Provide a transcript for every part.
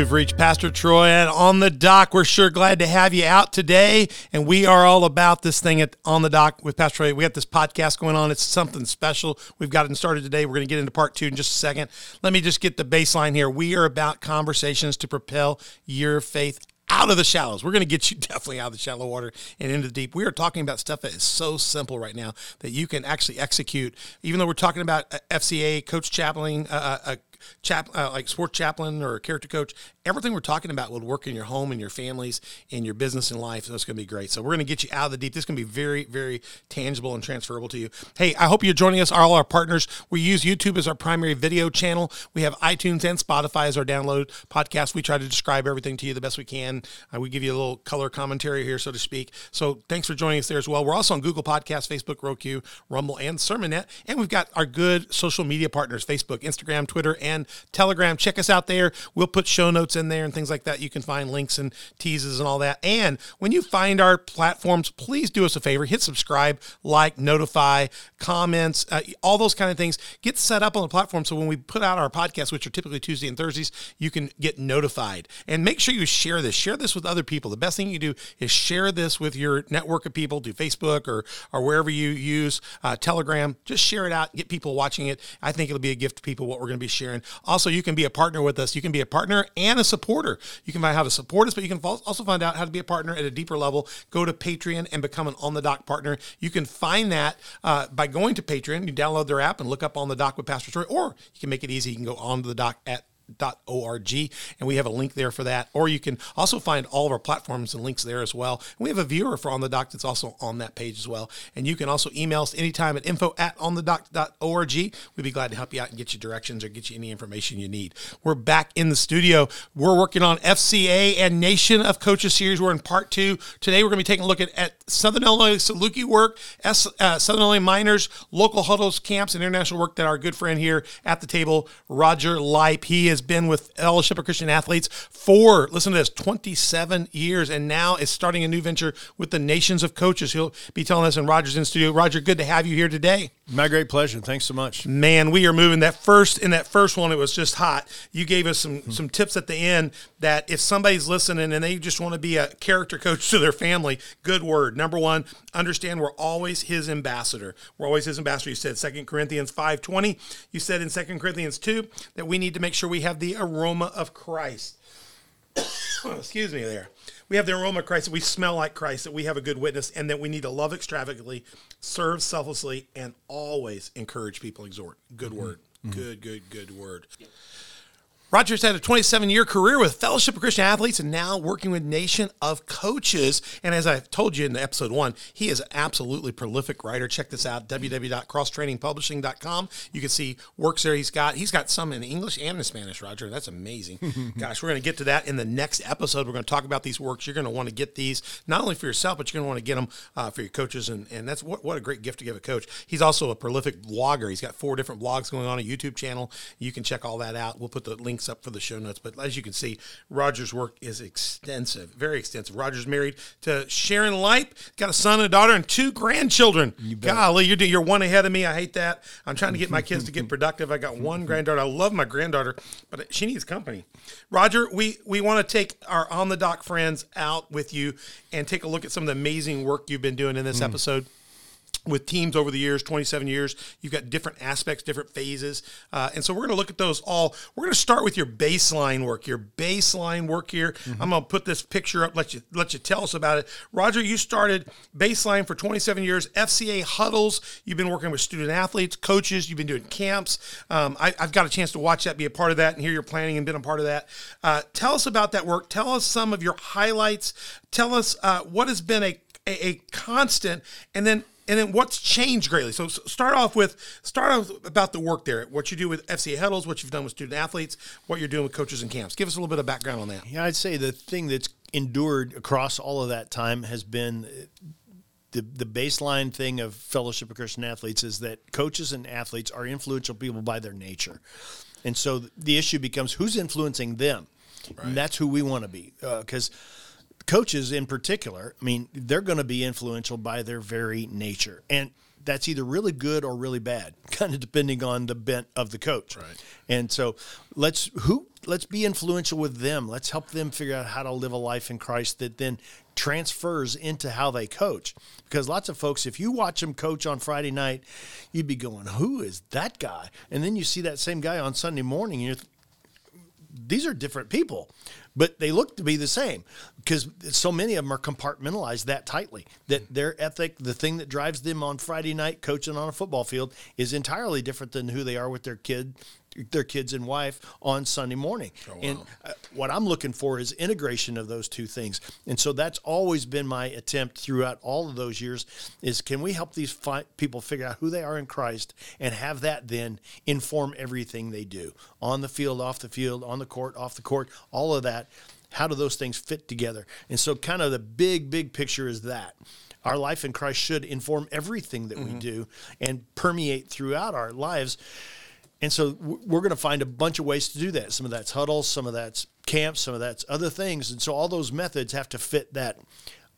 You've reached Pastor Troy and On the Dock. We're sure glad to have you out today. And we are all about this thing at On the Dock with Pastor Troy. We got this podcast going on. It's something special. We've gotten started today. We're going to get into part two in just a second. Let me just get the baseline here. We are about conversations to propel your faith out of the shallows. We're going to get you definitely out of the shallow water and into the deep. We are talking about stuff that is so simple right now that you can actually execute. Even though we're talking about uh, FCA, coach chaplain, uh, uh, chap, uh, like sports chaplain or character coach, everything we're talking about will work in your home and your families and your business and life. So it's going to be great. So we're going to get you out of the deep. This is going to be very, very tangible and transferable to you. Hey, I hope you're joining us. All our partners. We use YouTube as our primary video channel. We have iTunes and Spotify as our download podcast. We try to describe everything to you the best we can. Uh, we give you a little color commentary here, so to speak. So thanks for joining us there as well. We're also on Google Podcasts, Facebook, Roku, Rumble, and Sermonet. And we've got our good social media partners Facebook, Instagram, Twitter, and and Telegram. Check us out there. We'll put show notes in there and things like that. You can find links and teases and all that. And when you find our platforms, please do us a favor hit subscribe, like, notify, comments, uh, all those kind of things. Get set up on the platform so when we put out our podcasts, which are typically Tuesday and Thursdays, you can get notified. And make sure you share this. Share this with other people. The best thing you do is share this with your network of people, do Facebook or, or wherever you use uh, Telegram. Just share it out, get people watching it. I think it'll be a gift to people what we're going to be sharing. Also, you can be a partner with us. You can be a partner and a supporter. You can find how to support us, but you can also find out how to be a partner at a deeper level. Go to Patreon and become an On the Dock partner. You can find that uh, by going to Patreon. You download their app and look up On the Dock with Pastor Troy, or you can make it easy. You can go on to the dock at org and we have a link there for that. Or you can also find all of our platforms and links there as well. And we have a viewer for on the dock that's also on that page as well. And you can also email us anytime at info at on the dock.org we'd be glad to help you out and get you directions or get you any information you need. We're back in the studio. We're working on fca and nation of coaches series. We're in part two. Today we're going to be taking a look at, at southern illinois saluki work S, uh, southern illinois miners local huddles camps and international work that our good friend here at the table roger lipe he is has been with Fellowship of Christian Athletes for, listen to this, 27 years, and now is starting a new venture with the Nations of Coaches. He'll be telling us in Rogers in studio. Roger, good to have you here today. My great pleasure. Thanks so much. Man, we are moving. That first in that first one, it was just hot. You gave us some mm-hmm. some tips at the end that if somebody's listening and they just want to be a character coach to their family, good word. Number one, understand we're always his ambassador. We're always his ambassador. You said Second Corinthians 5.20. You said in Second Corinthians 2 that we need to make sure we have the aroma of Christ. Excuse me there. We have the aroma of Christ, that we smell like Christ, that we have a good witness, and that we need to love extravagantly, serve selflessly, and always encourage people, exhort. Good mm-hmm. word. Mm-hmm. Good, good, good word. Rogers had a 27 year career with Fellowship of Christian Athletes and now working with Nation of Coaches. And as I've told you in the episode one, he is an absolutely prolific writer. Check this out www.crosstrainingpublishing.com. You can see works there he's got. He's got some in English and in Spanish, Roger. That's amazing. Gosh, we're going to get to that in the next episode. We're going to talk about these works. You're going to want to get these not only for yourself, but you're going to want to get them uh, for your coaches. And, and that's what, what a great gift to give a coach. He's also a prolific blogger. He's got four different blogs going on, a YouTube channel. You can check all that out. We'll put the link links up for the show notes. But as you can see, Roger's work is extensive, very extensive. Roger's married to Sharon Lipe, got a son, and a daughter, and two grandchildren. You Golly, you're you're one ahead of me. I hate that. I'm trying to get my kids to get productive. I got one granddaughter. I love my granddaughter, but she needs company. Roger, we we want to take our on the dock friends out with you and take a look at some of the amazing work you've been doing in this mm. episode with teams over the years 27 years you've got different aspects different phases. Uh, and so we're going to look at those all. We're going to start with your baseline work your baseline work here. Mm-hmm. i'm going to put this picture up let you let you tell us about it. Roger you started baseline for 27 years fca huddles. You've been working with student athletes coaches. You've been doing camps. Um, I, have got a chance to watch that be a part of that and hear your planning and been a part of that. Uh, tell us about that work. Tell us some of your highlights. Tell us uh, what has been a a, a constant and then and then what's changed greatly. So start off with start off about the work there, what you do with FCA huddles, what you've done with student athletes, what you're doing with coaches and camps. Give us a little bit of background on that. Yeah, I'd say the thing that's endured across all of that time has been the the baseline thing of Fellowship of Christian Athletes is that coaches and athletes are influential people by their nature, and so the issue becomes who's influencing them. Right. And that's who we want to be because. Uh, coaches in particular, I mean, they're going to be influential by their very nature. And that's either really good or really bad, kind of depending on the bent of the coach. Right. And so let's who let's be influential with them. Let's help them figure out how to live a life in Christ that then transfers into how they coach. Because lots of folks, if you watch them coach on Friday night, you'd be going, "Who is that guy?" And then you see that same guy on Sunday morning, and you're these are different people, but they look to be the same because so many of them are compartmentalized that tightly that mm-hmm. their ethic, the thing that drives them on Friday night coaching on a football field, is entirely different than who they are with their kid their kids and wife on Sunday morning. Oh, wow. And uh, what I'm looking for is integration of those two things. And so that's always been my attempt throughout all of those years is can we help these fi- people figure out who they are in Christ and have that then inform everything they do on the field, off the field, on the court, off the court, all of that. How do those things fit together? And so kind of the big big picture is that our life in Christ should inform everything that mm-hmm. we do and permeate throughout our lives and so we're going to find a bunch of ways to do that. Some of that's huddles, some of that's camps, some of that's other things. And so all those methods have to fit that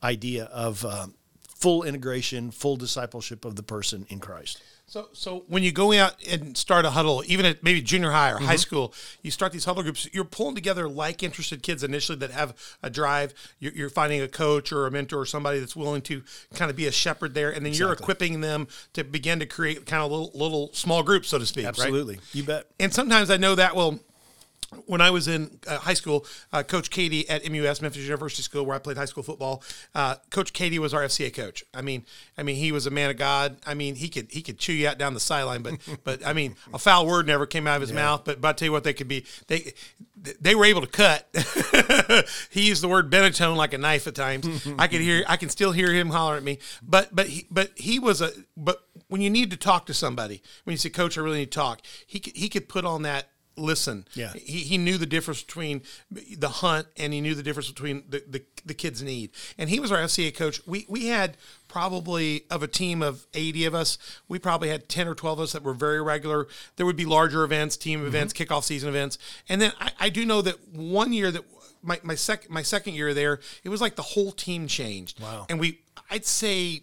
idea of um, full integration, full discipleship of the person in Christ. So, so when you go out and start a huddle, even at maybe junior high or mm-hmm. high school, you start these huddle groups. You're pulling together like interested kids initially that have a drive. You're, you're finding a coach or a mentor or somebody that's willing to kind of be a shepherd there, and then exactly. you're equipping them to begin to create kind of little, little small groups, so to speak. Absolutely, right? you bet. And sometimes I know that will when I was in uh, high school, uh, Coach Katie at MUS Memphis University School, where I played high school football, uh, Coach Katie was our FCA coach. I mean, I mean, he was a man of God. I mean, he could he could chew you out down the sideline, but but I mean, a foul word never came out of his yeah. mouth. But but I tell you what, they could be they they were able to cut. he used the word Benetton like a knife at times. I could hear I can still hear him holler at me. But but he, but he was a but when you need to talk to somebody, when you say, Coach, I really need to talk, he could, he could put on that listen. Yeah. He, he knew the difference between the hunt and he knew the difference between the, the, the kids' need. And he was our FCA coach. We, we had probably of a team of 80 of us, we probably had 10 or 12 of us that were very regular. There would be larger events, team mm-hmm. events, kickoff season events. And then I, I do know that one year that my, my second my second year there, it was like the whole team changed. Wow. And we I'd say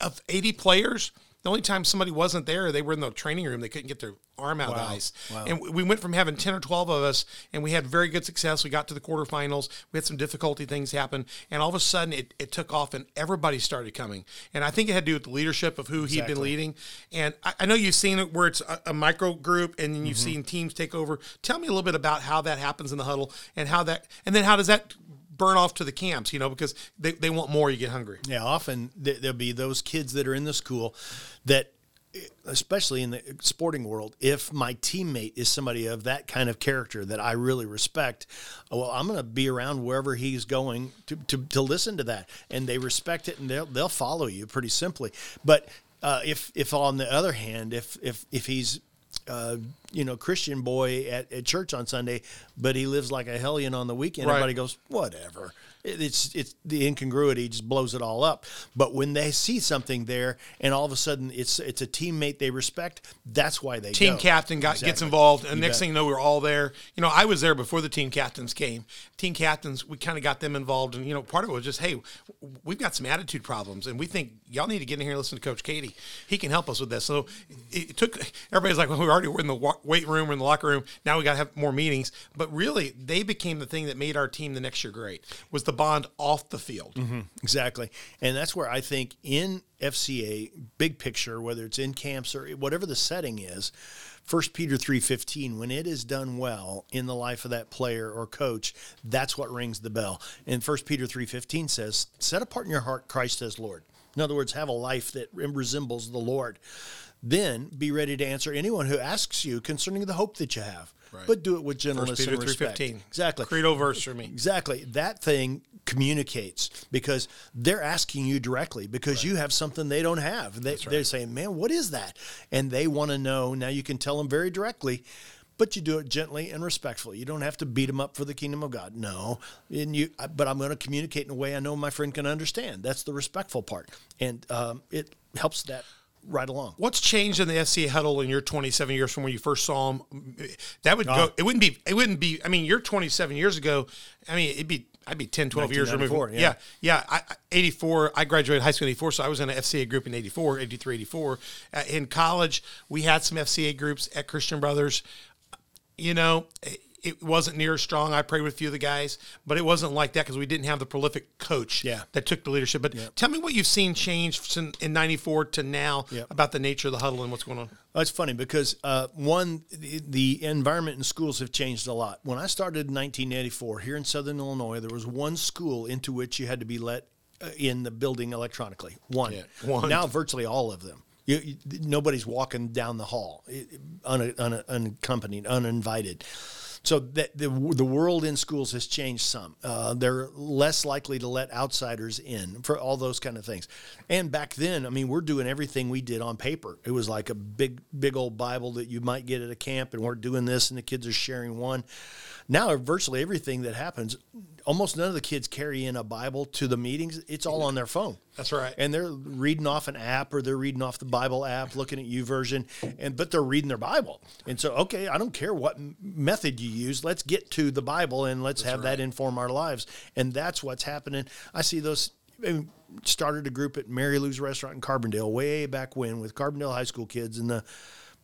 of 80 players, the only time somebody wasn't there, they were in the training room. They couldn't get their arm out wow. of the ice. Wow. And we went from having 10 or 12 of us, and we had very good success. We got to the quarterfinals. We had some difficulty things happen. And all of a sudden, it, it took off, and everybody started coming. And I think it had to do with the leadership of who exactly. he'd been leading. And I, I, know you've seen it where it's a, a micro group, and then you've mm-hmm. seen teams take over. Tell me a little bit about how that happens in the huddle, and how that, and then how does that burn off to the camps, you know, because they, they want more, you get hungry. Yeah, often there'll be those kids that are in the school that especially in the sporting world, if my teammate is somebody of that kind of character that I really respect, well, I'm going to be around wherever he's going to, to, to, listen to that. And they respect it and they'll, they'll follow you pretty simply. But uh, if, if on the other hand, if, if, if he's uh, you know, Christian boy at, at church on Sunday, but he lives like a hellion on the weekend. Right. Everybody goes, whatever it's it's the incongruity just blows it all up. But when they see something there, and all of a sudden it's it's a teammate they respect, that's why they team go. captain got exactly. gets involved, and you next bet. thing you know, we're all there. You know, I was there before the team captains came. Team captains, we kind of got them involved, and you know, part of it was just, hey, we've got some attitude problems, and we think y'all need to get in here and listen to Coach Katie. He can help us with this. So it took everybody's like, well, we already were in the weight room, we're in the locker room. Now we got to have more meetings. But really, they became the thing that made our team the next year great. Was the the bond off the field. Mm-hmm. Exactly. And that's where I think in FCA, big picture, whether it's in camps or whatever the setting is, 1 Peter 3:15 when it is done well in the life of that player or coach that's what rings the bell. And 1 Peter 3:15 says set apart in your heart Christ as Lord. In other words, have a life that resembles the Lord. Then be ready to answer anyone who asks you concerning the hope that you have. Right. But do it with gentleness and respect. Exactly. Credo verse for me. Exactly. That thing communicates because they're asking you directly because right. you have something they don't have. They, are saying, man, what is that? And they want to know. Now you can tell them very directly, but you do it gently and respectfully. You don't have to beat them up for the kingdom of God. No, and you. But I'm going to communicate in a way I know my friend can understand. That's the respectful part, and um, it helps that right along. What's changed in the FCA huddle in your 27 years from when you first saw them? That would go. It wouldn't be. It wouldn't be. I mean, you're 27 years ago. I mean, it'd be. I'd be 10, 12 years removed. Yeah, yeah. yeah I, 84. I graduated high school in 84, so I was in an FCA group in 84, 83, 84. Uh, in college, we had some FCA groups at Christian Brothers you know, it wasn't near as strong. I prayed with a few of the guys, but it wasn't like that because we didn't have the prolific coach Yeah. that took the leadership. But tell me what you've seen change in '94 to now about the nature of the huddle and what's going on. That's funny because uh, one, the, the environment in schools have changed a lot. When I started in 1984 here in Southern Illinois, there was one school into which you had to be let uh, in the building electronically. One. Yeah, one. Now virtually all of them. You, you, nobody's walking down the hall un, un, unaccompanied, uninvited. So that the the world in schools has changed some. Uh, they're less likely to let outsiders in for all those kind of things. And back then, I mean, we're doing everything we did on paper. It was like a big big old Bible that you might get at a camp, and we're doing this, and the kids are sharing one. Now, virtually everything that happens, almost none of the kids carry in a Bible to the meetings. It's all on their phone. That's right. And they're reading off an app or they're reading off the Bible app, looking at YouVersion, and but they're reading their Bible. And so, okay, I don't care what method you use. Let's get to the Bible and let's have that inform our lives. And that's what's happening. I see those. I mean, started a group at Mary Lou's restaurant in Carbondale way back when with Carbondale high school kids and the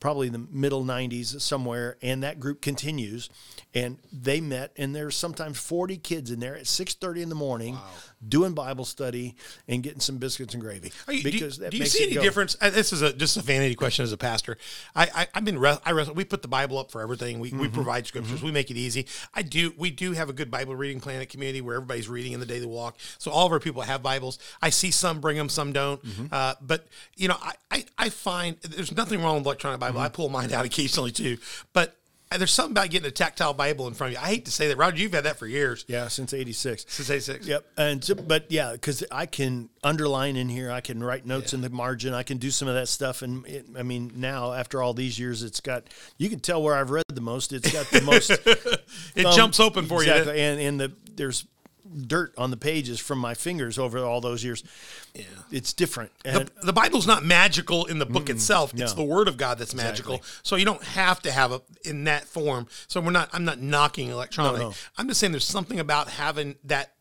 probably the middle 90s somewhere and that group continues. And they met and there's sometimes 40 kids in there at 6.30 in the morning doing bible study and getting some biscuits and gravy Are you, do you- because that do you makes see any go. difference? uh, This is a just a vanity question as a pastor. I, I I've been I wrestle, we put the Bible up for everything. We, Mm-hmm. we provide scriptures. We make it easy. I do we do have a good Bible reading plan at community where everybody's reading in the daily walk. So all of our people have Bibles. I see some bring them, some don't. Mm-hmm. Uh, but you know, I, I I find there's nothing wrong with electronic Bible. Mm-hmm. I pull mine out occasionally too, but. There's something about getting a tactile Bible in front of you. I hate to say that, Roger. You've had that for years. yeah since 86 Since '86. Yep. And so, but yeah, because I can underline in here, I can write notes in the margin, I can do some of that stuff. And it, I mean, now after all these years, it's got you can tell where I've read the most. It's got the most. It thumb- jumps open for exactly. you. And and the there's dirt on the pages from my fingers over all those years. Yeah. It's different. And the, the Bible's not magical in the book itself. It's the Word of God that's magical. So you don't have to have it in that form. So we're not. I'm not knocking electronic. No, no. I'm just saying there's something about having that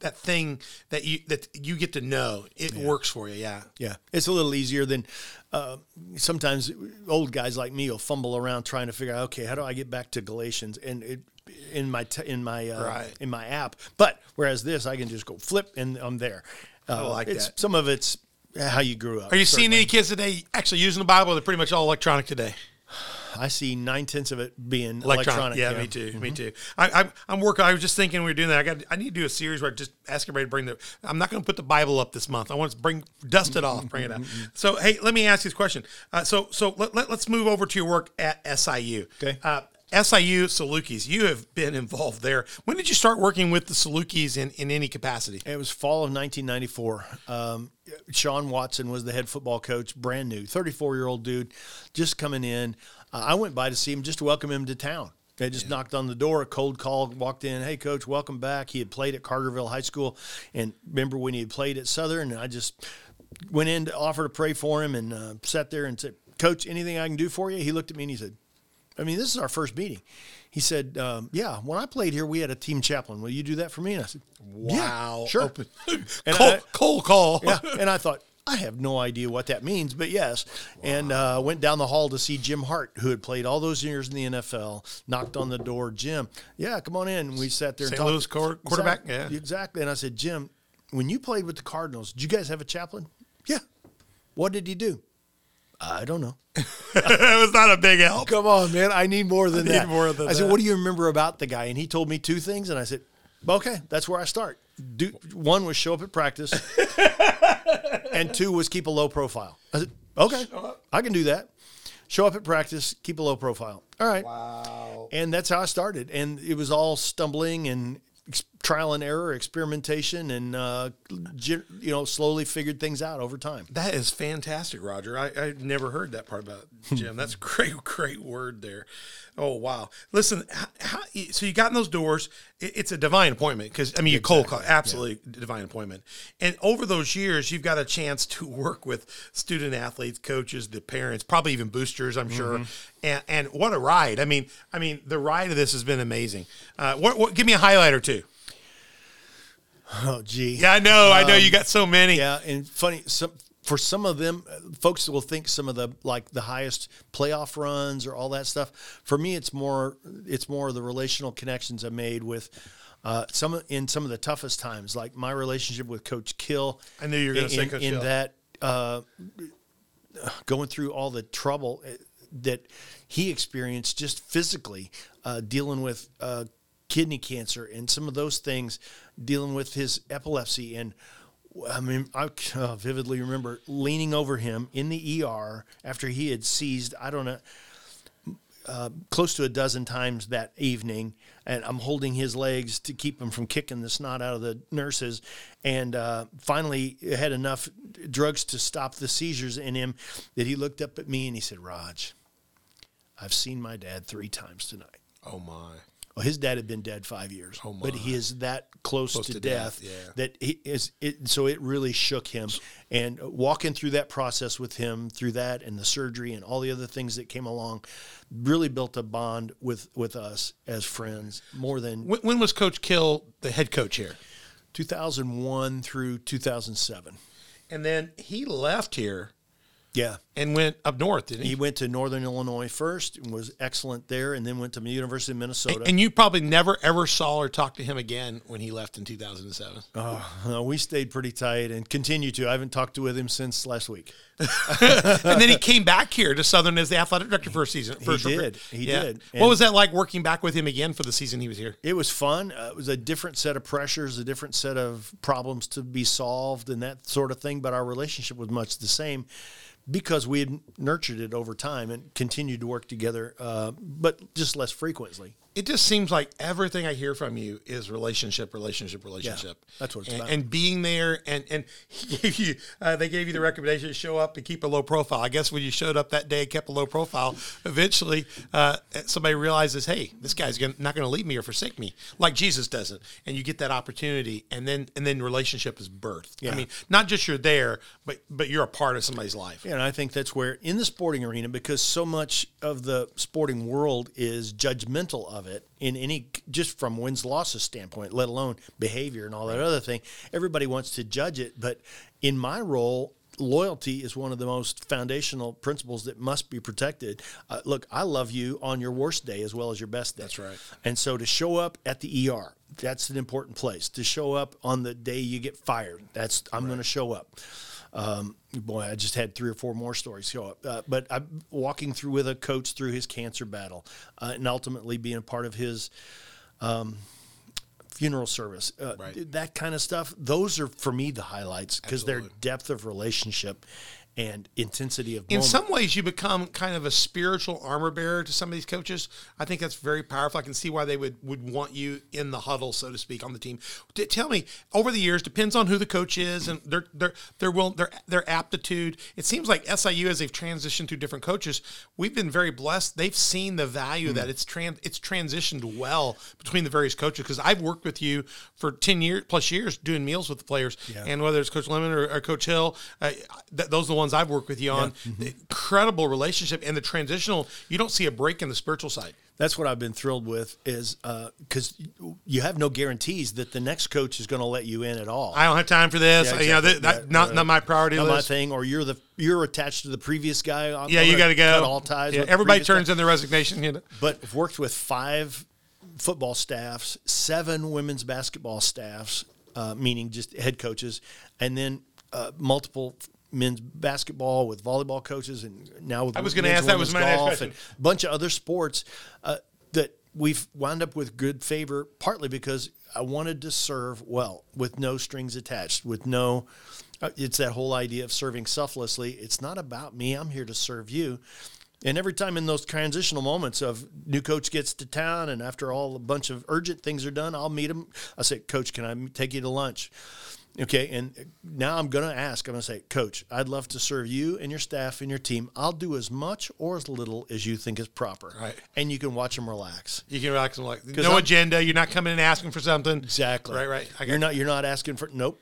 that thing that you that you get to know. It works for you. Yeah. Yeah, it's a little easier than uh, sometimes old guys like me will fumble around trying to figure out, okay, how do I get back to Galatians and it, in my t- in my uh, Right. in my app. But whereas this, I can just go flip and I'm there. Uh, like it's, that. Some of it's how you grew up. Are you seeing any kids today actually using the Bible? They're pretty much all electronic today. I see nine tenths of it being Electronic. electronic. Yeah, me too. Me too. I, I'm, I'm working. I was just thinking we were doing that. I got. I need to do a series where I just ask everybody to bring the. I'm not going to put the Bible up this month. I want to bring dust it off, bring it out. So hey, let me ask you this question. Uh, so so let, let, us move over to your work at SIU. Okay. Uh, SIU Salukis, you have been involved there. When did you start working with the Salukis in, in any capacity? It was fall of 1994. Um, Shawn Watson was the head football coach, brand new, 34 year old dude, just coming in. Uh, I went by to see him just to welcome him to town. They just knocked on the door, a cold call, walked in. Hey, coach, welcome back. He had played at Carterville High School, and remember when he had played at Southern? And I just went in to offer to pray for him, and uh, sat there and said, "Coach, anything I can do for you?" He looked at me and he said, "I mean, this is our first meeting." He said, um, "Yeah, when I played here, we had a team chaplain. Will you do that for me?" And I said, Wow. yeah, sure." And cold, I- cold call. yeah. And I thought, I have no idea what that means, but yes. And uh, went down the hall to see Jim Hart, who had played all those years in the NFL. Knocked on the door, Jim. Yeah, come on in. And we sat there. St. and talked. Louis quar- quarterback? Exactly, Yeah. exactly. And I said, Jim, when you played with the Cardinals, did you guys have a chaplain? Yeah. What did he do? I don't know. it was not a big help. Come on, man. I need more than need that. more than I said, that. what do you remember about the guy? And he told me two things. And I said, okay, that's where I start. Do, one was show up at practice, and two was keep a low profile. I said, okay, I can do that. Show up at practice, keep a low profile. All right. Wow. And that's how I started. And it was all stumbling and trial and error, experimentation, and uh, you know, slowly figured things out over time. That is fantastic, Roger. I, I never heard that part about Jim. That's a great, great word there. Oh wow! Listen, how, how, so you got in those doors. It, it's a divine appointment because I mean, you cold call, absolutely divine appointment. And over those years, you've got a chance to work with student athletes, coaches, the parents, probably even boosters. I'm sure. And, and what a ride! I mean, I mean, the ride of this has been amazing. Uh, what, what? Give me a highlight or two. Oh, gee. Yeah, I know. I know you got so many. Yeah, and funny. Some for some of them, uh, folks will think some of the like the highest playoff runs or all that stuff. For me, it's more it's more the relational connections I made with uh, some in some of the toughest times, like my relationship with Coach Kill. I knew you were gonna in- say in- Coach in Kill. that uh, going through all the trouble uh, that he experienced just physically, uh, dealing with uh, kidney cancer and some of those things, dealing with his epilepsy. And I mean, I uh, vividly remember leaning over him in the ER after he had seized, I don't know, uh, close to a dozen times that evening, and I'm holding his legs to keep him from kicking the snot out of the nurses. And uh, finally, had enough drugs to stop the seizures in him that he looked up at me and he said, "Rog, I've seen my dad three times tonight." Oh my. Well, his dad had been dead five years, Oh, but he is that close, Close to, to death, death, yeah. that he is. It, so it really shook him, and walking through that process with him, through that and the surgery and all the other things that came along, really built a bond with with us as friends. More than When, when was Coach Kill the head coach here? 2001 through 2007. And then he left here Yeah. and went up north, didn't he? He went to Northern Illinois first and was excellent there, and then went to the University of Minnesota. and you probably never ever saw or talked to him again when he left in 2007. Uh, we stayed pretty tight and continue to. I haven't talked to with him since last week. and then he came back here to Southern as the athletic director for a season. First did. He did. what And- was that like working back with him again for the season he was here? It was fun. Uh, it was a different set of pressures, a different set of problems to be solved, and that sort of thing. But our relationship was much the same because we had nurtured it over time and continued to work together, uh, but just less frequently. It just seems like everything I hear from you is relationship, relationship, relationship. that's what it's and, about. and being there, and and he gave you, uh, they gave you the recommendation to show up and keep a low profile. I guess when you showed up that day and kept a low profile, eventually uh, somebody realizes, hey, this guy's gonna, not going to leave me or forsake me, like Jesus doesn't. And you get that opportunity, and then and then relationship is birthed. I mean, not just you're there, but but you're a part of somebody's life. Yeah, and I think that's where in the sporting arena, because so much of the sporting world is judgmental of it in any just from wins losses standpoint, let alone behavior and all that other thing. Everybody wants to judge it, but in my role. Loyalty is one of the most foundational principles that must be protected. Uh, look, I love you on your worst day as well as your best day. That's right. And so to show up at the ER, that's an important place. To show up on the day you get fired, that's I'm going to show up. Um, boy, I just had three or four more stories show up. Uh, but I'm walking through with a coach through his cancer battle, uh, and ultimately being a part of his um, funeral service. Uh, Right. That kind of stuff. Those are for me the highlights because their depth of relationship and intensity of in some ways you become kind of a spiritual armor bearer to some of these coaches. I think that's very powerful. I can see why they would would want you in the huddle so to speak on the team. T- tell me over the years depends on who the coach is and their their their will their their aptitude. It seems like siu as they've transitioned through different coaches we've been very blessed. They've seen the value Hmm. that it's trans it's transitioned well between the various coaches because i've worked with you for 10 years plus years doing meals with the players. And whether it's coach Lennon or, or coach hill uh, th- those are the ones i've worked with you on Mm-hmm. the incredible relationship and the transitional you don't see a break in the spiritual side That's what I've been thrilled with is because you have no guarantees that the next coach is going to let you in at all. i don't have time for this Yeah, you know exactly. that, that- Yeah, not, uh, not my priority not my thing, or you're the you're attached to the previous guy. I'm yeah you got to go cut all ties. Yeah, everybody turns guy. in their resignation you know. But I've worked with five football staffs, seven women's basketball staffs, uh, meaning just head coaches, and then uh, multiple men's basketball with volleyball coaches, and now with I was gonna ask, that was my next question. and a bunch of other sports uh, that we've wound up with good favor, partly because I wanted to serve well with no strings attached, with no. Uh, it's that whole idea of serving selflessly. It's not about me. I'm here to serve you. And every time in those transitional moments of new coach gets to town, and after all a bunch of urgent things are done, I'll meet him. I say, Coach, can I take you to lunch? Okay, and now I'm going to ask. I'm going to say, Coach, I'd love to serve you and your staff and your team. I'll do as much or as little as you think is proper. Right. And you can watch them relax. you can relax and like no I'm- agenda you're not coming in asking for something Exactly. right right I got You're not. You're not asking for. Nope.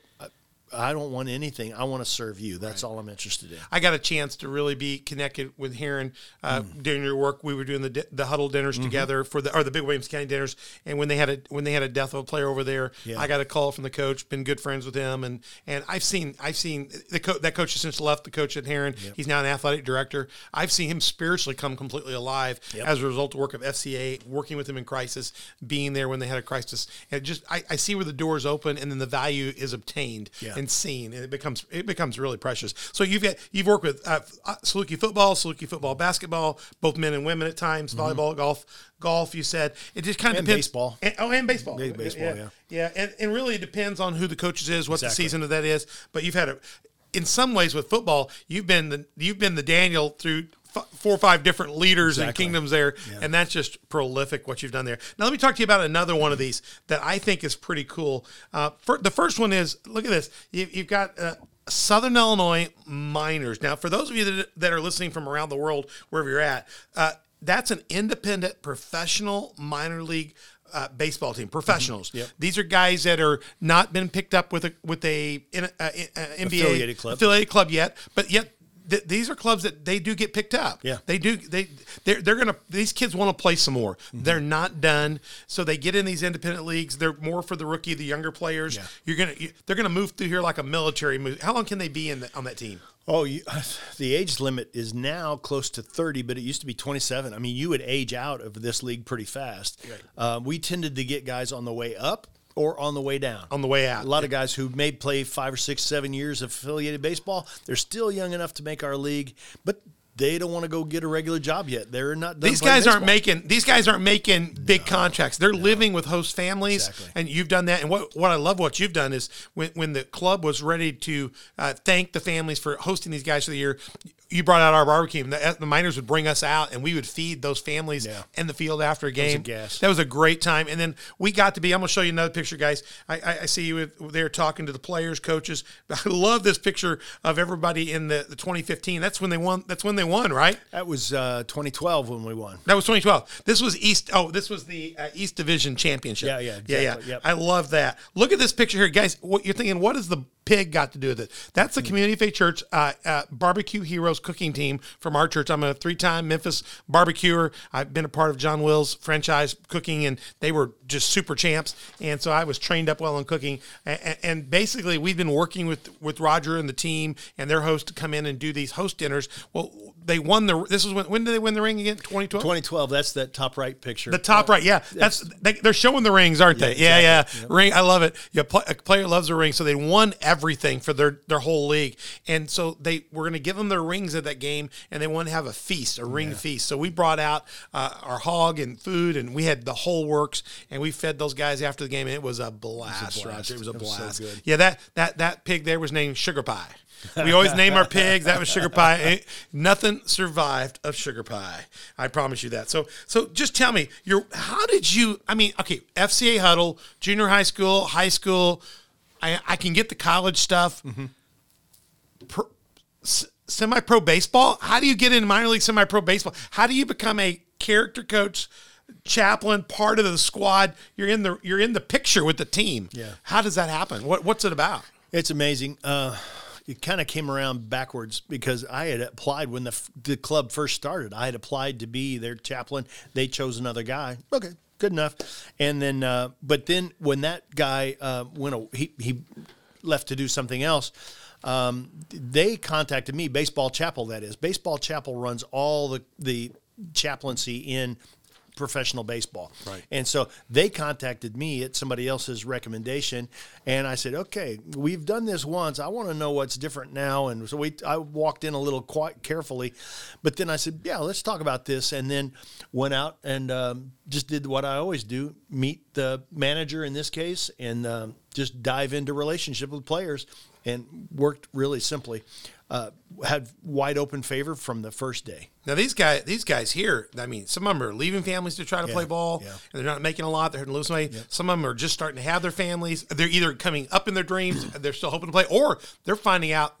I- don't want anything. I want to serve you. That's all I'm interested in. I got a chance to really be connected with Herrin uh, Mm. during your work. We were doing the the huddle dinners Mm-hmm. together for the or the Big Williamson County dinners, and when they had a when they had a death of a player over there, Yeah. I got a call from the coach. Been good friends with him, and and I've seen I've seen the co- that coach has since left the coach at Herrin. He's now an athletic director. I've seen him spiritually come completely alive as a result of work of FCA, working with him in crisis, being there when they had a crisis, and just I, I see where the doors open, and then the value is obtained Yeah. And seen, and it becomes it becomes really precious. So you've got you've worked with uh, Saluki football, Saluki football, basketball, both men and women at times, volleyball, golf, golf. You said it just kind of And depends. baseball. And, oh, and baseball, baseball, yeah. yeah, and, and really it depends on who the coaches is, what the season of that is. But you've had a, in some ways with football, you've been the you've been the Daniel through. Four or five different leaders and kingdoms there, and that's just prolific what you've done there. Now, let me talk to you about another one of these that I think is pretty cool. Uh, fir- the first one is look at this. You, you've got uh, Southern Illinois Miners. Now, for those of you that, that are listening from around the world, wherever you're at, uh, that's an independent professional minor league uh, baseball team, professionals. Yep. These are guys that are not been picked up with a with a, in a, uh NBA Affiliated club. affiliated club yet, but yet. Th- These are clubs that they do get picked up. Yeah. they do. They they're, they're gonna. These kids want to play some more. Mm-hmm. They're not done, so they get in these independent leagues. They're more for the rookie, the younger players. Yeah. You're gonna. You, they're gonna move through here like a military move. How long can they be in the, on that team? Oh, you, the age limit is now close to 30, but it used to be 27. I mean, you would age out of this league pretty fast. Uh, we tended to get guys on the way up or on the way down. On the way out. A lot of guys who may play five or six, seven years of affiliated baseball, they're still young enough to make our league, but they don't want to go get a regular job yet. They're not. done These guys aren't making these guys aren't making big contracts. They're living with host families, Exactly. and you've done that. And what what I love what you've done is when when the club was ready to uh, thank the families for hosting these guys for the year, you brought out our barbecue. And the, the miners would bring us out, and we would feed those families Yeah. in the field after a game. gas. That was a great time. And then we got to be. I'm going to show you another picture, guys. I, I, I see you there talking to the players, coaches. I love this picture of everybody in the, the 2015. That's when they won. That's when they won, right? That was uh, 2012 when we won. That was 2012. This was East. Oh, this was the uh, East Division Championship. Yeah, yeah, yeah, yeah. yep. I love that. Look at this picture here, guys. What you're thinking? What has the pig got to do with it? That's the Community Faith Church uh, uh, Barbecue Heroes cooking team from our church. I'm a three-time Memphis barbecuer. I've been a part of John Wills' franchise cooking, and they were just super champs. And so I was trained up well in cooking. And, and basically, we've been working with with Roger and the team and their host to come in and do these host dinners. Well, they won the. This was when. When did they win the ring again? 2012. 2012. That's that top right picture. The top right, yeah, that's they, they're showing the rings, aren't they? Yeah, yeah, ring. I love it. Yeah, pl- a player loves a ring, so they won everything for their their whole league, and so they were going to give them their rings at that game, and they want to have a feast, a ring feast. So we brought out uh, our hog and food, and we had the whole works, and we fed those guys after the game, and it was a blast, blast. Roger. It was a It was so blast. good. Yeah, that that that pig there was named Sugar Pie. We always name our pigs. That was sugar pie. Ain't- Nothing survived of sugar pie. I promise you that. So, so just tell me, your how did you? I mean, okay, FCA huddle, junior high school, high school. I I can get the college stuff. Pro- s- semi-pro baseball. How do you get into minor league semi-pro baseball? How do you become a character coach? chaplain part of the squad you're in the you're in the picture with the team Yeah. how does that happen what what's it about It's amazing. Uh, it kind of came around backwards because I had applied when the the club first started. I had applied to be their chaplain. They chose another guy. Okay, good enough. And then, uh, but then when that guy uh, went, he he left to do something else. Um, they contacted me, Baseball Chapel. That is, Baseball Chapel runs all the the chaplaincy in professional baseball. Right. And so they contacted me at somebody else's recommendation, and I said, "Okay, we've done this once. I want to know what's different now." And so we, I walked in a little quite carefully, but then I said, "Yeah, let's talk about this." And then went out and um, just did what I always do: meet the manager in this case, and um, just dive into relationship with players, and worked really simply. Uh, had wide open favor from the first day. Now these guys, these guys here, I mean, some of them are leaving families to try to play ball, yeah. and they're not making a lot. They're losing lose weight. Some of them are just starting to have their families. They're either coming up in their dreams, they're still hoping to play, or they're finding out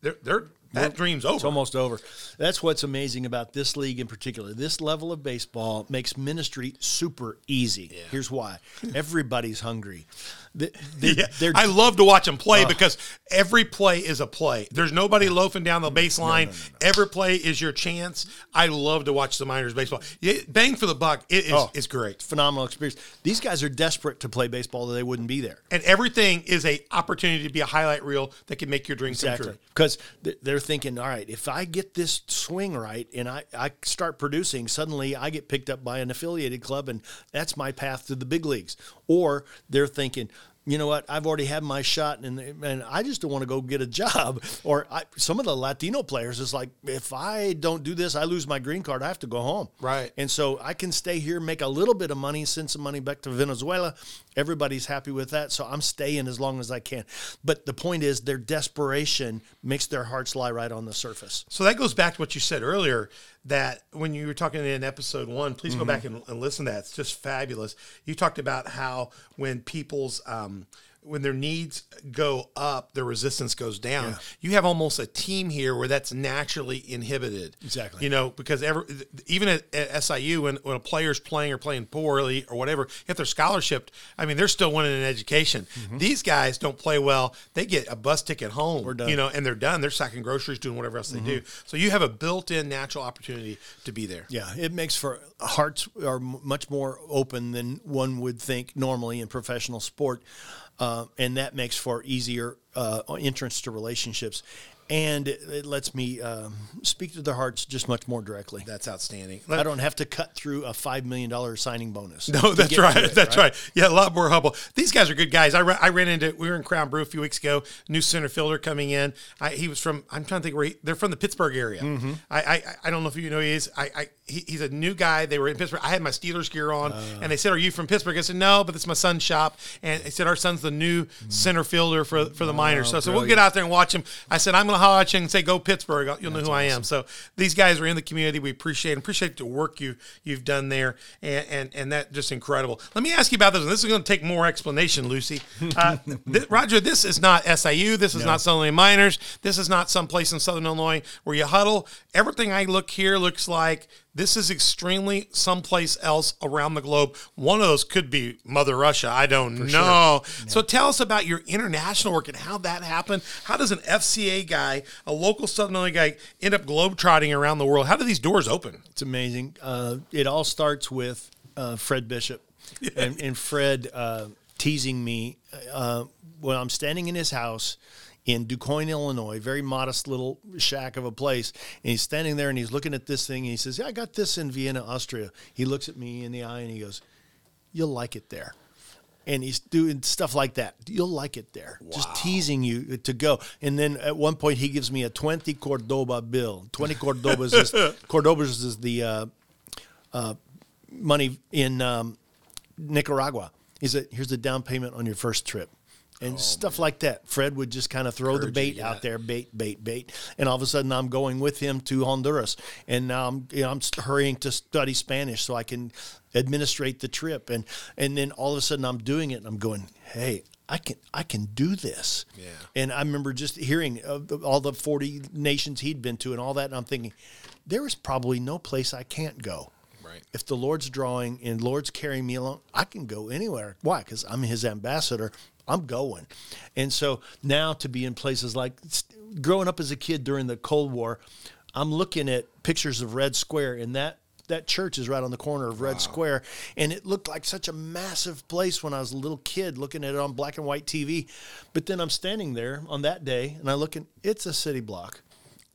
they're, they're that dream's over. It's almost over. That's what's amazing about this league in particular. This level of baseball makes ministry super easy. Here's why: everybody's hungry. They're, Yeah, they're- I love to watch them play uh. because every play is a play. There's nobody loafing down the baseline. Every play is your chance. I love to watch the minors baseball. Yeah, bang for the buck. It is Oh. it's great. phenomenal experience. These guys are desperate to play baseball, or they wouldn't be there. And everything is a opportunity to be a highlight reel that can make your dream come true. Because they're thinking, all right, if I get this swing right and I, I start producing, suddenly I get picked up by an affiliated club and that's my path to the big leagues. Or they're thinking, you know what? I've already had my shot, and and I just don't want to go get a job. Or I, some of the Latino players is like, if I don't do this, I lose my green card. I have to go home. Right. And so I can stay here, make a little bit of money, send some money back to Venezuela. Everybody's happy with that, so I'm staying as long as I can. But the point is, their desperation makes their hearts lie right on the surface. So that goes back to what you said earlier that when you were talking in episode one, please go back and, and listen to that. It's just fabulous. You talked about how when people's um, um, when their needs go up, their resistance goes down. You have almost a team here where that's naturally inhibited. Exactly. You know, because every, even at, at SIU, when, when a player's playing or playing poorly or whatever, if they're scholarshiped, I mean, they're still winning an education. Mm-hmm. These guys don't play well. They get a bus ticket home, We're done. you know, and they're done. They're sacking groceries, doing whatever else they do. Mm-hmm. So you have a built-in natural opportunity to be there. Yeah, it makes for hearts are much more open than one would think normally in professional sport, uh, and that makes for easier uh, entrance to relationships, and it, it lets me um, speak to their hearts just much more directly. That's outstanding. I don't have to cut through a five million dollar signing bonus. No, that's right. it, that's right. Yeah, a lot more humble. These guys are good guys. I, ra- I ran into we were in Crown Brew a few weeks ago. New center fielder coming in. I, he was from I'm trying to think where he, they're from the Pittsburgh area. Mm-hmm. I, I I don't know if you know who he is. I, I he, he's a new guy. They were in Pittsburgh. I had my Steelers gear on, Uh. and they said, "Are you from Pittsburgh?" I said, "No, but it's my son's shop." And they said, "Our son's the new center fielder for for the Miners." So said, "We'll get out there and watch him." I said, "I'm going holler and say, go Pittsburgh. You'll know who I am." So these guys are in the community. We appreciate appreciate the work you you've done there, and and, and that just incredible. Let me ask you about this. This is going to take more explanation, Lucy. Uh, th- Roger, this is not SIU. This is not Southern Illinois Miners. This is not someplace in Southern Illinois where you huddle. Everything I look here looks like this is extremely someplace else around the globe. One of those could be Mother Russia. I don't know. So tell us about your international work and how that happened. How does an FCA guy, a local Southern Illinois guy, end up globetrotting around the world? How do these doors open? It's amazing. Uh, it all starts with uh, Fred Bishop and, and Fred uh, teasing me uh, when I'm standing in his house in DuQuoin, Illinois, very modest little shack of a place. And he's standing there and he's looking at this thing and he says, Yeah, I got this in Vienna, Austria. He looks at me in the eye and he goes, You'll like it there. And he's doing stuff like that. You'll like it there. Just teasing you to go. And then at one point he gives me a 20 Cordoba bill. 20 Cordobas is Cordobas is the uh, money in um, Nicaragua. He said, "Here's the down payment on your first trip." And stuff like that. Fred would just kind of throw the bait out there, bait, bait, bait, and all of a sudden I'm going with him to Honduras, and now I'm you know, I'm hurrying to study Spanish so I can administrate the trip, and and then all of a sudden I'm doing it, and I'm going, hey, I can I can do this. Yeah. And I remember just hearing of the- all the 40 nations he'd been to and all that, and I'm thinking, there is probably no place I can't go. Right. If the Lord's drawing and Lord's carrying me along, I can go anywhere. Why? Because I'm His ambassador. I'm going. And so now to be in places like growing up as a kid during the Cold War, I'm looking at pictures of Red Square, and that that church is right on the corner of Red Square, and it looked like such a massive place when I was a little kid looking at it on black and white TV. But then I'm standing there on that day, and I look and it's a city block.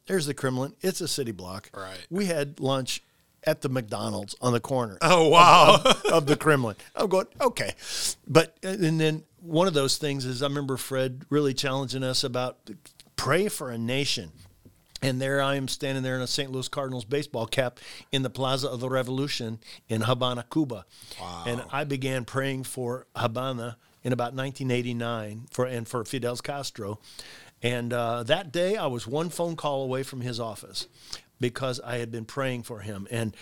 There's the Kremlin. It's a city block. Right. We had lunch at the McDonald's on the corner Oh wow! of the Kremlin. I'm going, okay. But, and then one of those things is I remember Fred really challenging us about pray for a nation. And there I am standing there in a St. Louis Cardinals baseball cap in the Plaza of the Revolution in Habana, Cuba. Wow. And I began praying for Habana in about 1989 for and for Fidel Castro. And uh, that day I was one phone call away from his office. Because I had been praying for him. And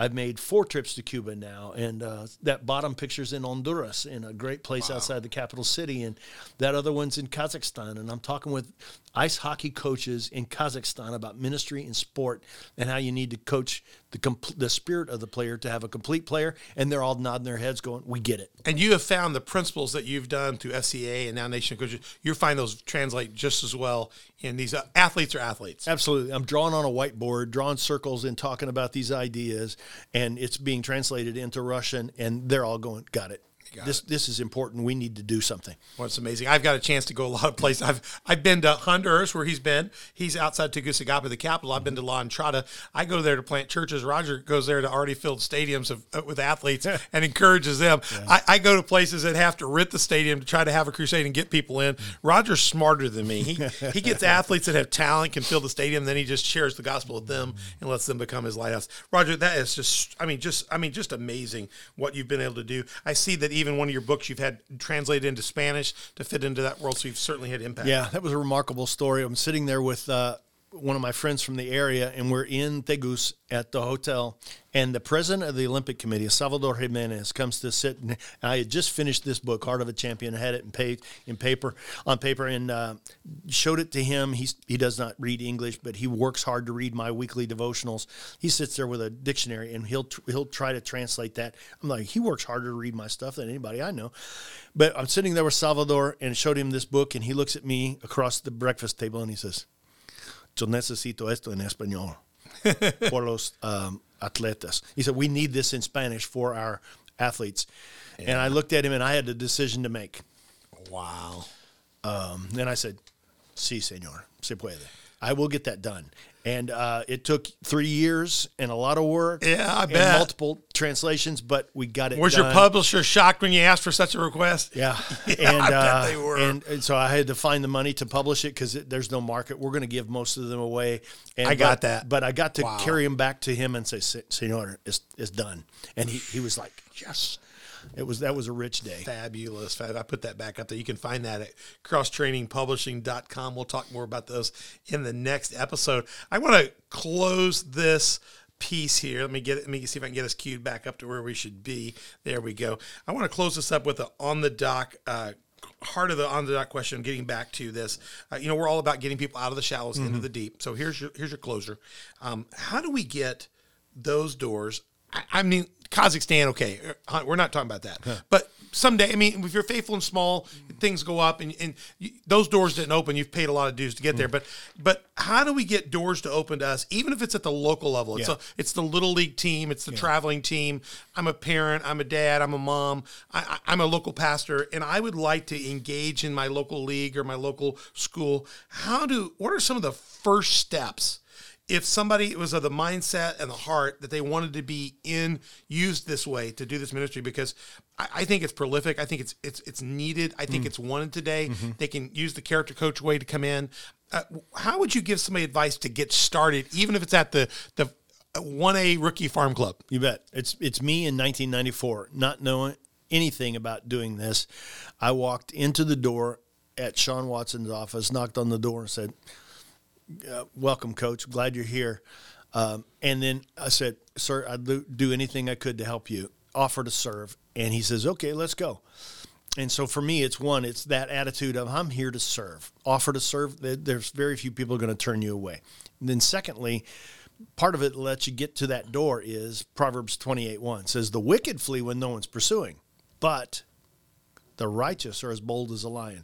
I've made four trips to Cuba now, and uh, that bottom picture's in Honduras, in a great place wow. outside the capital city, and that other one's in Kazakhstan. And I'm talking with ice hockey coaches in Kazakhstan about ministry and sport and how you need to coach the compl- the spirit of the player to have a complete player. And they're all nodding their heads, going, "We get it." And you have found the principles that you've done through FCA and now Nation Coaches. You find those translate just as well in these uh, athletes or athletes. Absolutely, I'm drawing on a whiteboard, drawing circles, and talking about these ideas, and it's being translated into Russian, and they're all going, "Got it." This it. this is important. We need to do something. Well, it's amazing. I've got a chance to go a lot of places. I've I've been to Honduras where he's been. He's outside Tegucigalpa, the capital. I've been to La Entrada. I go there to plant churches. Roger goes there to already filled stadiums of, uh, with athletes and encourages them. Yeah. I, I, go to places that have to rent the stadium to try to have a crusade and get people in. Roger's smarter than me. He he gets athletes that have talent, can fill the stadium. Then he just shares the gospel with them and lets them become his lighthouse. Roger, that is just I mean just I mean just amazing what you've been able to do. I see that even one of your books you've had translated into Spanish to fit into that world. So you've certainly had impact. Yeah, that was a remarkable story. I'm sitting there with uh, one of my friends from the area, and we're in Tegus at the hotel. And the president of the Olympic Committee, Salvador Jimenez, comes to sit. And I had just finished this book, Heart of a Champion. I had it in, pay, in paper on paper and uh, showed it to him. He's, he does not read English, but he works hard to read my weekly devotionals. He sits there with a dictionary and he'll he'll try to translate that. I'm like, he works harder to read my stuff than anybody I know. But I'm sitting there with Salvador and showed him this book, and he looks at me across the breakfast table and he says yo necesito esto en español por los um, atletas. He said, we need this in Spanish for our athletes. Yeah. And I looked at him and I had a decision to make. Wow. Um, then I said, sí, señor, se puede. I will get that done and uh, it took three years and a lot of work. Yeah, I bet multiple translations, but we got it. Was done. your publisher shocked when you asked for such a request? Yeah, yeah and, I uh, bet they were. And, and, so I had to find the money to publish it because there's no market. We're going to give most of them away. And, I got that, but I got to wow. carry him back to him and say, "Senor, it's, it's done," and he, he was like, "Yes." It was that was a rich day. Fabulous. I put that back up there. You can find that at crosstrainingpublishing.com. We'll talk more about those in the next episode. I want to close this piece here. Let me get it. Let me see if I can get us queued back up to where we should be. There we go. I want to close this up with a on the dock. Uh, heart of the on the dock question getting back to this uh, you know we're all about getting people out of the shallows mm-hmm. into the deep so here's your here's your closer um, how do we get those doors I, I mean Kazakhstan, okay, uh, we're not talking about that. Huh. But someday, I mean, if you're faithful and small, things go up, and, and you, those doors didn't open. You've paid a lot of dues to get mm. there, but but how do we get doors to open to us, even if it's at the local level? It's yeah. a, it's the little league team, it's the yeah. traveling team. I'm a parent, I'm a dad, I'm a mom, I, I'm a local pastor, and I would like to engage in my local league or my local school. How do? What are some of the first steps? If somebody was of the mindset and the heart that they wanted to be in used this way to do this ministry because I, I think it's prolific. I think it's it's it's needed. I think mm. it's wanted today. Mm-hmm. They can use the character coach way to come in. Uh, how would you give somebody advice to get started, even if it's at the the one A rookie farm club? You bet. It's it's me in 1994, not knowing anything about doing this. I walked into the door at Shawn Watson's office, knocked on the door, and said uh, welcome, coach. Glad you're here. Um, and then I said, sir, I'd do anything I could to help you. Offer to serve. And he says, okay, let's go. And so for me, it's one, it's that attitude of I'm here to serve. Offer to serve. There's very few people going to turn you away. And then secondly, part of it lets you get to that door is Proverbs 28 1 says, The wicked flee when no one's pursuing, but the righteous are as bold as a lion.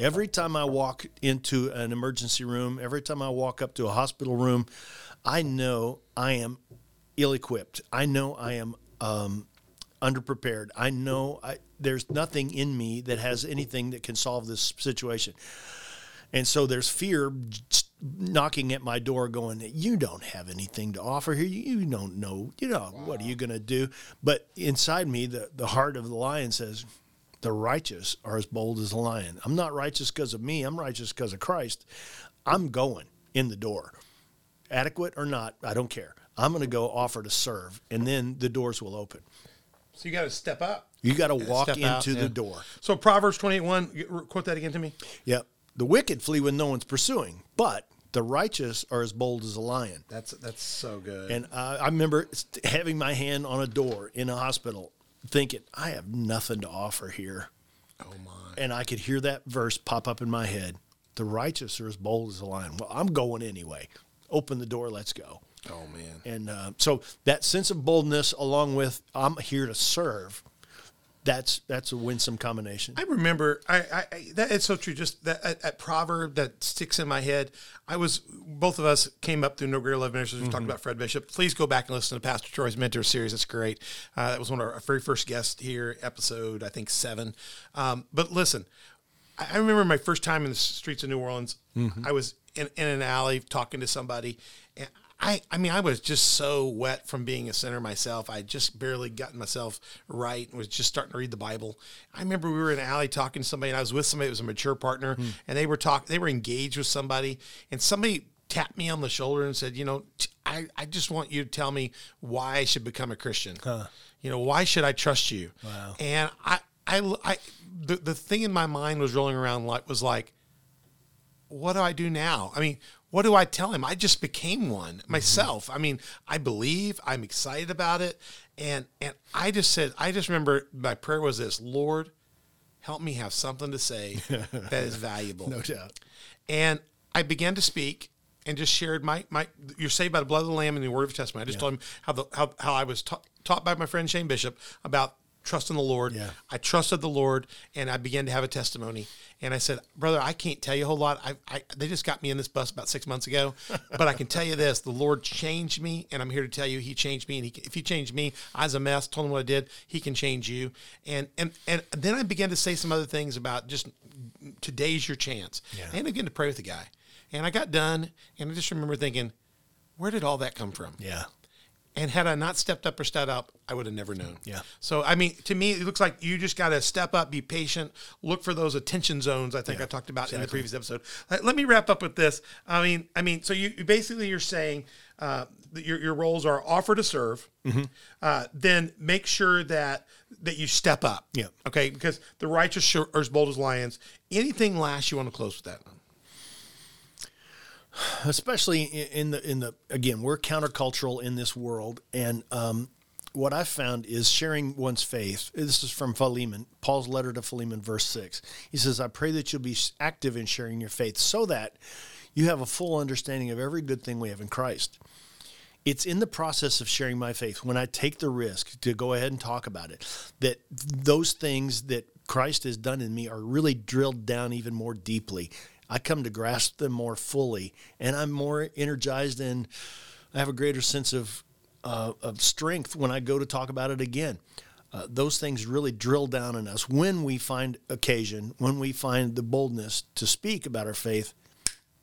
Every time I walk into an emergency room, every time I walk up to a hospital room, I know I am ill equipped. I know I am um, underprepared. I know I, there's nothing in me that has anything that can solve this situation. And so there's fear knocking at my door going, You don't have anything to offer here. You don't know, you know, wow. what are you going to do? But inside me, the, the heart of the lion says, the righteous are as bold as a lion. I'm not righteous because of me. I'm righteous because of Christ. I'm going in the door. Adequate or not, I don't care. I'm going to go offer to serve, and then the doors will open. So you got to step up. You got to walk into out, yeah. the door. So Proverbs 28 1, quote that again to me. Yep. The wicked flee when no one's pursuing, but The righteous are as bold as a lion. That's that's so good. And uh, I remember having my hand on a door in a hospital, thinking, I have nothing to offer here. oh my. And I could hear that verse pop up in my head. The righteous are as bold as a lion. Well, I'm going anyway. Open the door, let's go. Oh man. And uh, so that sense of boldness, along with I'm here to serve, that's that's a winsome combination. I remember I, I, I that it's so true. Just that at, at proverb that sticks in my head. I was both of us came up through No Greater Love Ministries. We talked about Fred Bishop. Please go back and listen to Pastor Troy's Mentor series. It's great. Uh, that was one of our very first guests here, episode I think seven. Um, but listen, I, I remember my first time in the streets of New Orleans. I was in, in an alley talking to somebody, and I, I mean, I was just so wet from being a sinner myself. I just barely gotten myself right and was just starting to read the Bible. I remember we were in an alley talking to somebody, and I was with somebody that was a mature partner, hmm. and they were talking, they were engaged with somebody, and somebody tapped me on the shoulder and said, "You know, t- I, I just want you to tell me why I should become a Christian. You know, why should I trust you?" Wow. And I, I, I, the the thing in my mind was rolling around like was like, what do I do now? I mean, what do I tell him? I just became one mm-hmm. myself. I mean, I believe, I'm excited about it. And and I just said, I just remember my prayer was this, Lord, help me have something to say that is valuable. no doubt. And I began to speak and just shared my my you're saved by the blood of the lamb and the word of testimony. I just told him how the how, how I was ta- taught by my friend Shane Bishop about trusting the Lord. Yeah. I trusted the Lord and I began to have a testimony. And I said, brother, I can't tell you a whole lot. I, I they just got me in this bus about six months ago, but I can tell you this: the Lord changed me, and I'm here to tell you, He changed me. And he, if He changed me, I was a mess. Told Him what I did. He can change you. And and and then I began to say some other things about just today's your chance. Yeah. And I began to pray with the guy, and I got done, and I just remember thinking, where did all that come from? Yeah. And had I not stepped up or stepped up, I would have never known. Yeah. So I mean, to me, it looks like you just got to step up, be patient, look for those attention zones. I think I talked about in the previous episode. Let, let me wrap up with this. I mean, I mean, so you you basically you're saying uh, that your your roles are offer to serve, Mm-hmm. uh, then make sure that that you step up. Yeah. Okay. Because the righteous are as bold as lions. Anything last you want to close with that? Especially in the in the again we're countercultural in this world. And um, what i've found is sharing one's faith this is from philemon paul's letter to philemon verse 6 he says i pray that you'll be active in sharing your faith so that you have a full understanding of every good thing we have in christ. It's in the process of sharing my faith when I take the risk to go ahead and talk about it that those things that Christ has done in me are really drilled down even more deeply. I come to grasp them more fully, and I'm more energized and I have a greater sense of uh, of strength when I go to talk about it again. Uh, those things really drill down in us. When we find occasion, when we find the boldness to speak about our faith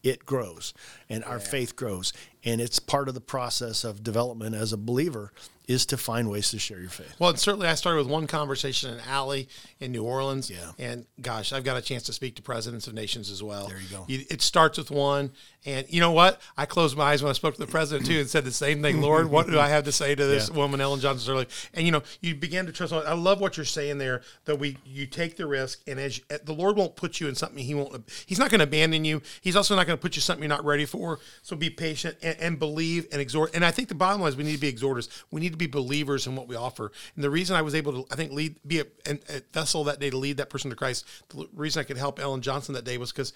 it grows and our faith grows and it's part of the process of development as a believer is to find ways to share your faith Well, and certainly I started with one conversation in alley in New Orleans. Yeah. And gosh, I've got a chance to speak to presidents of nations as well. There you go. it starts with one. And you know what? I closed my eyes when I spoke to the president too and said the same thing. Lord, what do I have to say to this Yeah. woman, Ellen Johnson Sirleaf? And you know, you began to trust. I love what you're saying there. That we you take the risk, and as you, eh, the Lord won't put you in something He won't. He's not going to abandon you. He's also not going to put you something you're not ready for. So be patient and, and believe and exhort. And I think the bottom line is we need to be exhorters. We need to be believers in what we offer. And the reason I was able to, I think, lead be a, a vessel that day to lead that person to Christ. The reason I could help Ellen Johnson that day was because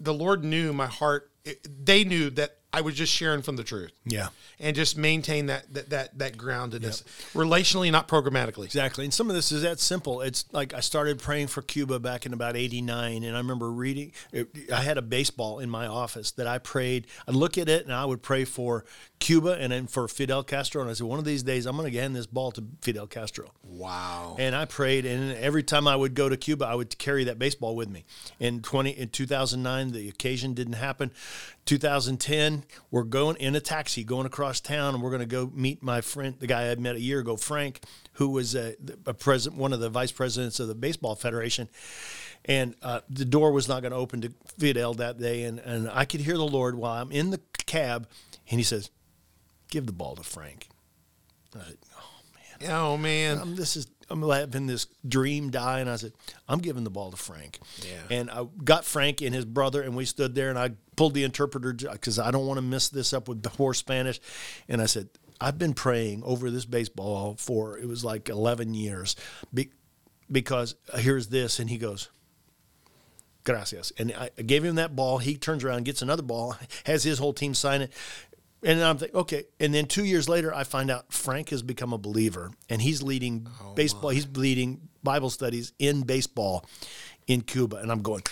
the Lord knew my heart. It, they knew that I was just sharing from the truth. Yeah. And just maintain that that that, that groundedness, relationally, not programmatically. Exactly. And some of this is that simple. It's like I started praying for Cuba back in about 89. And I remember reading, I had a baseball in my office that I prayed. I'd look at it and I would pray for Cuba and then for Fidel Castro. And I said, one of these days, I'm going to hand this ball to Fidel Castro. Wow. And I prayed, and every time I would go to Cuba, I would carry that baseball with me. In twenty in two thousand nine, the occasion didn't happen. 2010, we're going in a taxi going across town, and we're going to go meet my friend, the guy I met a year ago, Frank, who was a, a president, one of the vice presidents of the baseball federation. And uh, the door was not going to open to Fidel that day, and and I could hear the Lord while I'm in the cab, and He says, "Give the ball to Frank." I said, oh man. I'm, this is I'm having this dream die, and I said, I'm giving the ball to Frank. Yeah. And I got Frank and his brother, and we stood there, and I pulled the interpreter because I don't want to mess this up with the poor Spanish, and I said, I've been praying over this baseball for it was like 11 years, be, because here's this, and he goes. Gracias. And I gave him that ball. He turns around, gets another ball, has his whole team sign it. And I'm thinking, okay. And then two years later, I find out Frank has become a believer, and he's leading Oh, baseball. He's leading Bible studies in baseball in Cuba, and I'm going.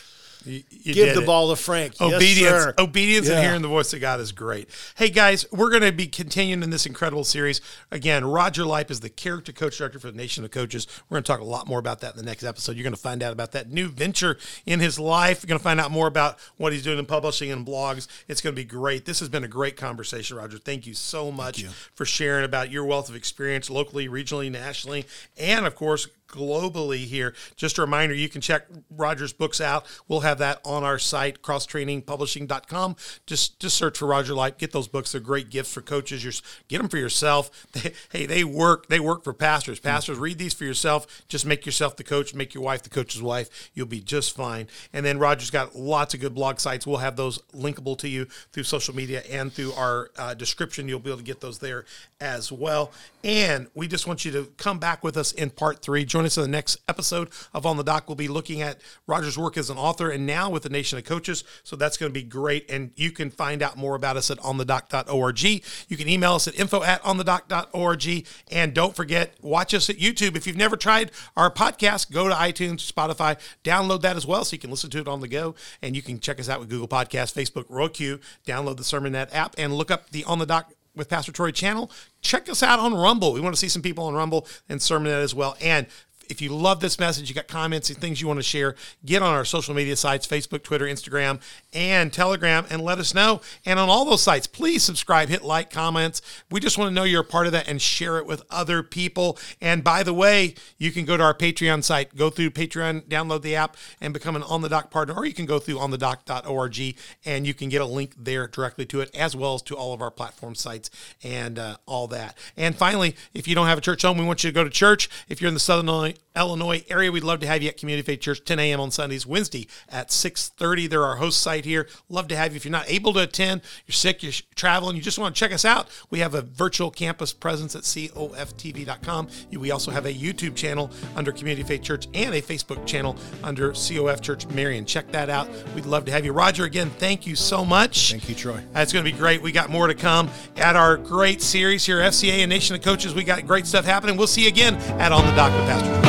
You, you Give the it. ball to Frank. Yes, Obedience, sir. obedience, and hearing the voice of God is great. Hey guys, we're going to be continuing in this incredible series. Again, Roger Lipe is the character coach director for the Nation of Coaches. We're going to talk a lot more about that in the next episode. You're going to find out about that new venture in his life. You're going to find out more about what he's doing in publishing and blogs. It's going to be great. This has been a great conversation, Roger. Thank you so much for sharing about your wealth of experience locally, regionally, nationally, and of course globally here. Just a reminder, you can check Roger's books out. We'll have that on our site, crosstrainingpublishing.com. Just just search for Roger Lipe. Get those books. They're great gifts for coaches. You're, get them for yourself. They, hey, they work. They work for pastors. Pastors, read these for yourself. Just make yourself the coach. Make your wife the coach's wife. You'll be just fine. And then Roger's got lots of good blog sites. We'll have those linkable to you through social media and through our uh, description. You'll be able to get those there as well. And we just want you to come back with us in part three. Join us in the next episode of On the Dock. We'll be looking at Roger's work as an author and now with the Nation of Coaches. So that's going to be great. And you can find out more about us at onthedock.org. You can email us at info at onthedock.org. And don't forget, watch us at YouTube. If you've never tried our podcast, go to iTunes, Spotify, download that as well so you can listen to it on the go. And you can check us out with Google Podcasts, Facebook, Roku, download the SermonNet app, and look up the On the Dock with Pastor Troy channel. Check us out on Rumble. We want to see some people on Rumble and SermonNet as well. And if you love this message, you got comments and things you want to share, get on our social media sites Facebook, Twitter, Instagram, and Telegram and let us know. And on all those sites, please subscribe, hit like, comments. We just want to know you're a part of that and share it with other people. And by the way, you can go to our Patreon site, go through Patreon, download the app, and become an On the Dock partner, or you can go through onthedock.org and you can get a link there directly to it, as well as to all of our platform sites and uh, all that. And finally, if you don't have a church home, we want you to go to church. If you're in the Southern Illinois, Illinois area, we'd love to have you at Community Faith Church, 10 a.m. on Sundays, Wednesday at 6:30. They're our host site here. Love to have you. If you're not able to attend, you're sick, you're traveling, you just want to check us out. We have a virtual campus presence at coftv.com. We also have a YouTube channel under Community Faith Church and a Facebook channel under COF Church Marion. Check that out. We'd love to have you. Roger, again, thank you so much. Thank you, Troy. That's going to be great. We got more to come at our great series here, FCA and Nation of Coaches. We got great stuff happening. We'll see you again at On the Dock with Pastor. Troy.